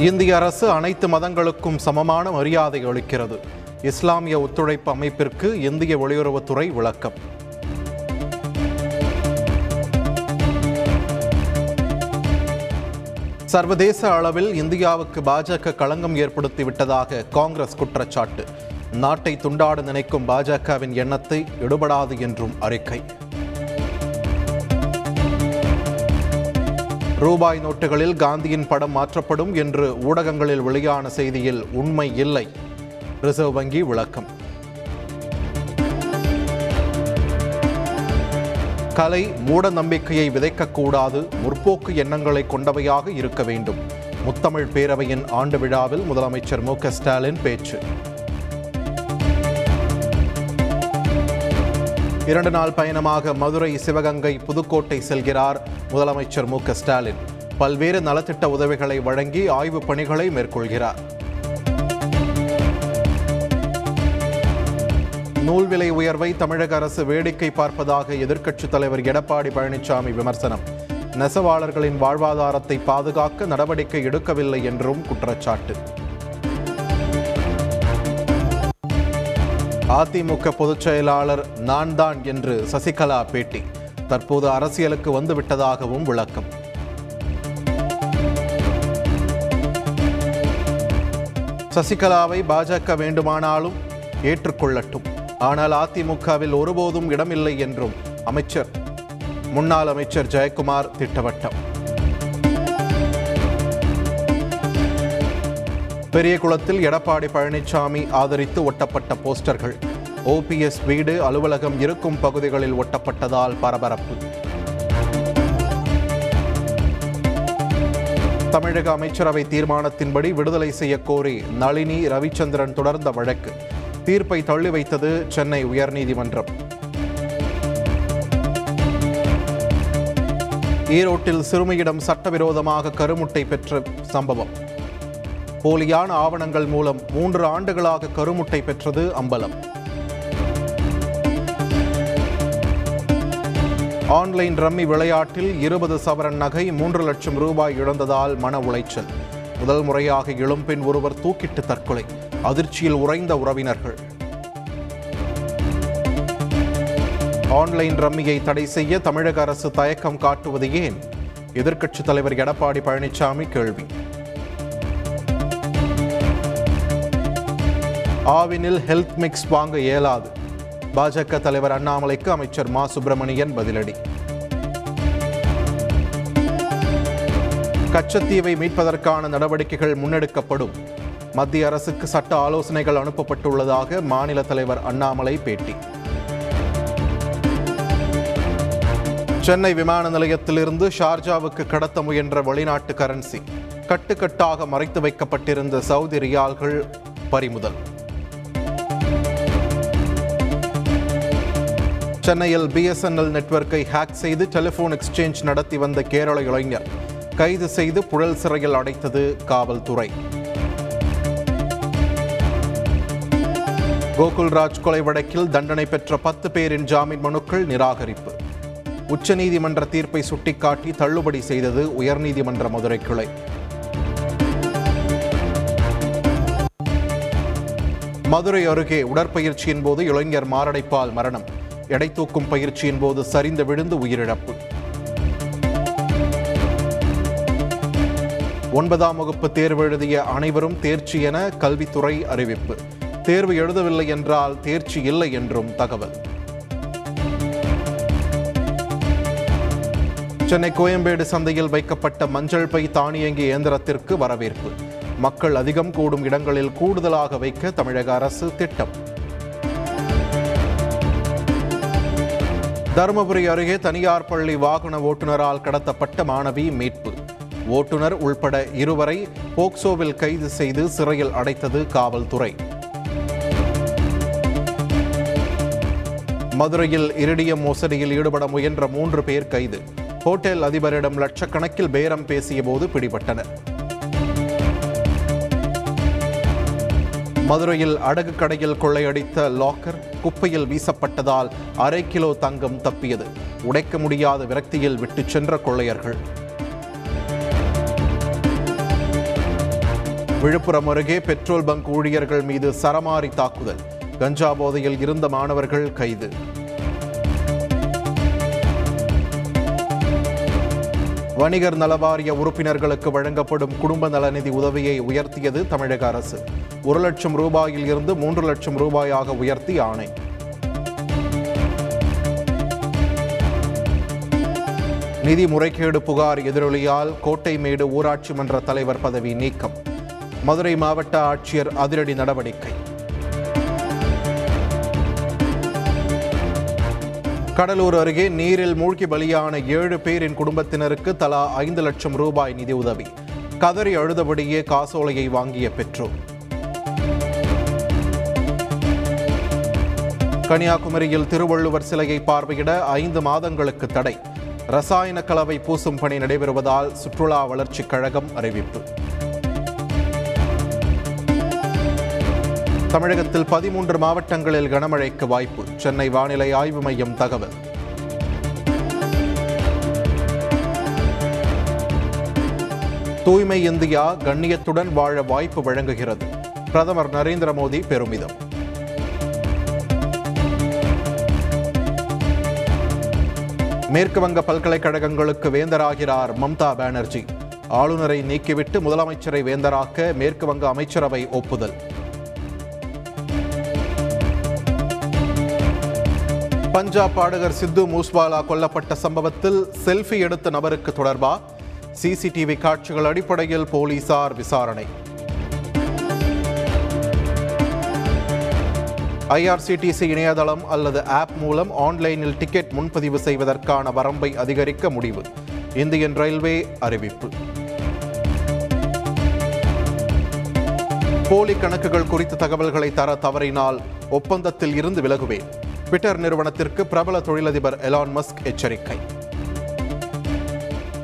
இந்திய அரசு அனைத்து மதங்களுக்கும் சமமான மரியாதை அளிக்கிறது. இஸ்லாமிய ஒத்துழைப்பு அமைப்பிற்கு இந்திய வெளியுறவுத்துறை விளக்கம். சர்வதேச அளவில் இந்தியாவுக்கு பாஜக களங்கம் ஏற்படுத்தி விட்டதாக காங்கிரஸ் குற்றச்சாட்டு. நாட்டை துண்டாட நினைக்கும் பாஜகவின் எண்ணத்தை எடுபடாது என்றும் அறிக்கை. ரூபாய் நோட்டுகளில் காந்தியின் படம் மாற்றப்படும் என்று ஊடகங்களில் வெளியான செய்தியில் உண்மை இல்லை. ரிசர்வ் வங்கி விளக்கம். கலை மூட நம்பிக்கையை விதைக்கக்கூடாது முற்போக்கு எண்ணங்களை கொண்டவையாக இருக்க வேண்டும். முத்தமிழ் பேரவையின் ஆண்டு விழாவில் முதலமைச்சர் மு ஸ்டாலின் பேச்சு. இரண்டு நாள் பயணமாக மதுரை சிவகங்கை புதுக்கோட்டை செல்கிறார் முதலமைச்சர் மு க ஸ்டாலின். பல்வேறு நலத்திட்ட உதவிகளை வழங்கி ஆய்வுப் பணிகளை மேற்கொள்கிறார். நூல் விலை உயர்வை தமிழக அரசு வேடிக்கை பார்ப்பதாக எதிர்க்கட்சித் தலைவர் எடப்பாடி பழனிசாமி விமர்சனம். நெசவாளர்களின் வாழ்வாதாரத்தை பாதுகாக்க நடவடிக்கை எடுக்கவில்லை என்றும் குற்றச்சாட்டு. அதிமுக பொதுச் செயலாளர் நான் தான் என்று சசிகலா பேட்டி. தற்போது அரசியலுக்கு வந்துவிட்டதாகவும் விளக்கம். சசிகலாவை பாஜக வேண்டுமானாலும் ஏற்றுக்கொள்ளட்டும். ஆனால் அதிமுகவில் ஒருபோதும் இடமில்லை என்றும் அமைச்சர் முன்னாள் அமைச்சர் ஜெயக்குமார் திட்டவட்டம். பெரியகுளத்தில் எடப்பாடி பழனிசாமி ஆதரித்து ஒட்டப்பட்ட போஸ்டர்கள். ஓபிஎஸ் வீடு அலுவலகம் இருக்கும் பகுதிகளில் ஒட்டப்பட்டதால் பரபரப்பு. தமிழக அமைச்சரவை தீர்மானத்தின்படி விடுதலை செய்யக்கோரி நளினி ரவிச்சந்திரன் தொடர்ந்த வழக்கு. தீர்ப்பை தள்ளி வைத்தது சென்னை உயர்நீதிமன்றம். ஈரோட்டில் சிறுமியிடம் சட்டவிரோதமாக கருமுட்டை பெற்ற சம்பவம். போலியான ஆவணங்கள் மூலம் மூன்று ஆண்டுகளாக கருமுட்டை பெற்றது அம்பலம். ஆன்லைன் ரம்மி விளையாட்டில் இருபது சவரன் நகை மூன்று லட்சம் ரூபாய் இழந்ததால் மன உளைச்சல். முதல் முறையாக இளம்பெண் ஒருவர் தூக்கிட்டு தற்கொலை. அதிர்ச்சியில் உறைந்த உறவினர்கள். ஆன்லைன் ரம்மியை தடை செய்ய தமிழக அரசு தயக்கம் காட்டுவது ஏன்? எதிர்க்கட்சித் தலைவர் எடப்பாடி பழனிசாமி கேள்வி. ஆவினில் ஹெல்த் மிக்ஸ் வாங்க இயலாது. பாஜக தலைவர் அண்ணாமலைக்கு அமைச்சர் மா. சுப்பிரமணியன் பதிலடி. கச்சத்தீவை மீட்பதற்கான நடவடிக்கைகள் முன்னெடுக்கப்படும். மத்திய அரசுக்கு சட்ட ஆலோசனைகள் அனுப்பப்பட்டுள்ளதாக மாநில தலைவர் அண்ணாமலை பேட்டி. சென்னை விமான நிலையத்திலிருந்து ஷார்ஜாவுக்கு கடத்த முயன்ற வெளிநாட்டு கரன்சி கட்டுக்கட்டாக மறைத்து வைக்கப்பட்டிருந்த சவுதி ரியால்கள் பறிமுதல். சென்னையில் பிஎஸ்என்எல் நெட்வொர்க்கை ஹேக் செய்து டெலிபோன் எக்ஸ்சேஞ்ச் நடத்தி வந்த கேரள இளைஞர் கைது செய்து புழல் சிறையில் அடைத்தது காவல்துறை. கோகுல்ராஜ் கொலை வழக்கில் தண்டனை பெற்ற பத்து பேரின் ஜாமீன் மனுக்கள் நிராகரிப்பு. உச்சநீதிமன்ற தீர்ப்பை சுட்டிக்காட்டி தள்ளுபடி செய்தது உயர்நீதிமன்ற மதுரை கிளை. மதுரை அருகே உடற்பயிற்சியின் போது இளைஞர் மாரடைப்பால் மரணம். எடை தூக்கும் பயிற்சியின் போது சரிந்து விழுந்து உயிரிழப்பு. ஒன்பதாம் வகுப்பு தேர்வு எழுதிய அனைவரும் தேர்ச்சி என கல்வித்துறை அறிவிப்பு. தேர்வு எழுதவில்லை என்றால் தேர்ச்சி இல்லை என்றும் தகவல். சென்னை கோயம்பேடு சந்தையில் வைக்கப்பட்ட மஞ்சள் பை தானியங்கி இயந்திரத்திற்கு வரவேற்பு. மக்கள் அதிகம் கூடும் இடங்களில் கூடுதலாக வைக்க தமிழக அரசு திட்டம். தருமபுரி அருகே தனியார் பள்ளி வாகன ஓட்டுநரால் கடத்தப்பட்ட மாணவி மீட்பு. ஓட்டுநர் உள்பட இருவரை போக்சோவில் கைது செய்து சிறையில் அடைத்தது காவல்துறை. மதுரையில் இரிடியம் மோசடியில் ஈடுபட முயன்ற மூன்று பேர் கைது. ஹோட்டல் அதிபரிடம் லட்சக்கணக்கில் பேரம் பேசிய போது பிடிபட்டனர். மதுரையில் அடகு கடையில் கொள்ளையடித்த லாக்கர் குப்பையில் வீசப்பட்டதால் அரை கிலோ தங்கம் தப்பியது. உடைக்க முடியாத விரக்தியில் விட்டுச் சென்ற கொள்ளையர்கள். விழுப்புரம் அருகே பெட்ரோல் பங்க் ஊழியர்கள் மீது சரமாரி தாக்குதல். கஞ்சா போதையில் இருந்த மாணவர்கள் கைது. வணிகர் நலவாரிய உறுப்பினர்களுக்கு வழங்கப்படும் குடும்ப நலநிதி உதவியை உயர்த்தியது தமிழக அரசு. ஒரு லட்சம் ரூபாயில் இருந்து மூன்று லட்சம் ரூபாயாக உயர்த்தி ஆணை. நிதி முறைகேடு புகார் எதிரொலியால் கோட்டைமேடு ஊராட்சி மன்ற தலைவர் பதவி நீக்கம். மதுரை மாவட்ட ஆட்சியர் அதிரடி நடவடிக்கை. கடலூர் அருகே நீரில் மூழ்கி பலியான ஏழு பேரின் குடும்பத்தினருக்கு தலா ஐந்து லட்சம் ரூபாய் நிதி உதவி. கதறி அழுதபடியே காசோலையை வாங்கிய பெற்றோர். கன்னியாகுமரியில் திருவள்ளுவர் சிலையை பார்வையிட ஐந்து மாதங்களுக்கு தடை. ரசாயன கலவை பூசும் பணி நடைபெறுவதால் சுற்றுலா வளர்ச்சிக் கழகம் அறிவிப்பு. தமிழகத்தில் பதிமூன்று மாவட்டங்களில் கனமழைக்கு வாய்ப்பு. சென்னை வானிலை ஆய்வு மையம் தகவல். தூய்மை இந்தியா கண்ணியத்துடன் வாழ வாய்ப்பு வழங்குகிறது. பிரதமர் நரேந்திர மோடி பெருமிதம். மேற்கு வங்க பல்கலைக்கழகங்களுக்கு வேந்தராகிறார் மம்தா பானர்ஜி. ஆளுநரை நீக்கிவிட்டு முதலமைச்சரை வேந்தராக்க மேற்கு வங்க அமைச்சரவை ஒப்புதல். பஞ்சாப் பாடகர் சித்து மூஸ்வாலா கொல்லப்பட்ட சம்பவத்தில் செல்ஃபி எடுத்த நபருக்கு தொடர்பா? சிசிடிவி காட்சிகள் அடிப்படையில் போலீசார் விசாரணை. ஐஆர்சிடிசி இணையதளம் அல்லது ஆப் மூலம் ஆன்லைனில் டிக்கெட் முன்பதிவு செய்வதற்கான வரம்பை அதிகரிக்க முடிவு. இந்தியன் ரயில்வே அறிவிப்பு. போலி கணக்குகள் குறித்த தகவல்களை தர தவறினால் ஒப்பந்தத்தில் இருந்து விலகுவேன். ட்விட்டர் நிறுவனத்திற்கு பிரபல தொழிலதிபர் எலான் மஸ்க் எச்சரிக்கை.